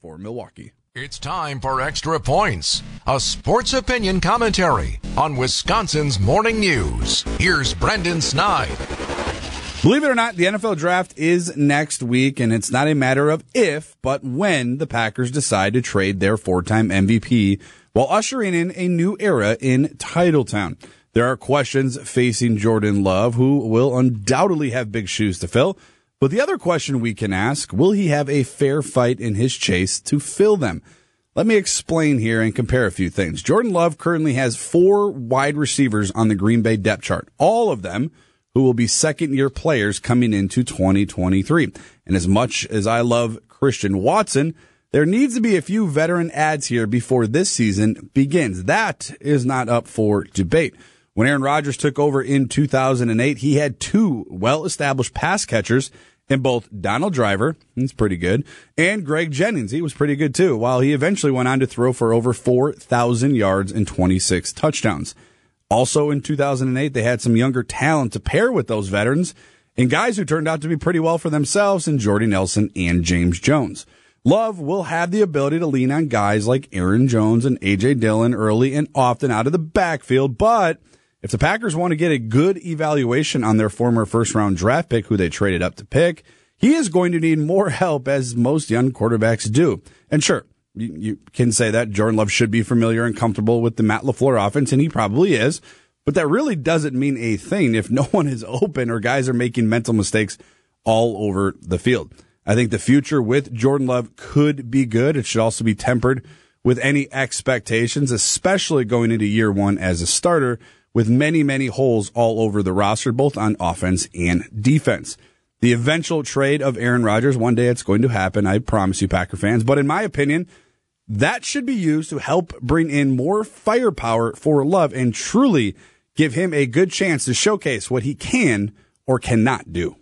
for Milwaukee. It's time for Extra Points, a sports opinion commentary on Wisconsin's morning news. Here's Brendan Snide. Believe it or not, the NFL draft is next week, and it's not a matter of if, but when the Packers decide to trade their four time MVP while ushering in a new era in Titletown. There are questions facing Jordan Love, who will undoubtedly have big shoes to fill. But the other question we can ask, will he have a fair fight in his chase to fill them? Let me explain here and compare a few things. Jordan Love currently has four wide receivers on the Green Bay depth chart, all of them who will be second year players coming into 2023. And as much as I love Christian Watson, there needs to be a few veteran adds here before this season begins. That is not up for debate. When Aaron Rodgers took over in 2008, he had two well established pass catchers in both Donald Driver, he's pretty good, and Greg Jennings, he was pretty good too, while he eventually went on to throw for over 4,000 yards and 26 touchdowns. Also in 2008, they had some younger talent to pair with those veterans and guys who turned out to be pretty well for themselves in Jordy Nelson and James Jones. Love will have the ability to lean on guys like Aaron Jones and AJ Dillon early and often out of the backfield, but if the Packers want to get a good evaluation on their former first round draft pick who they traded up to pick, he is going to need more help as most young quarterbacks do. And sure, you, you can say that Jordan Love should be familiar and comfortable with the Matt LaFleur offense, and he probably is. But that really doesn't mean a thing if no one is open or guys are making mental mistakes all over the field. I think the future with Jordan Love could be good. It should also be tempered with any expectations, especially going into year one as a starter with many, many holes all over the roster, both on offense and defense. The eventual trade of Aaron Rodgers, one day it's going to happen. I promise you, Packer fans. But in my opinion, that should be used to help bring in more firepower for Love and truly give him a good chance to showcase what he can or cannot do.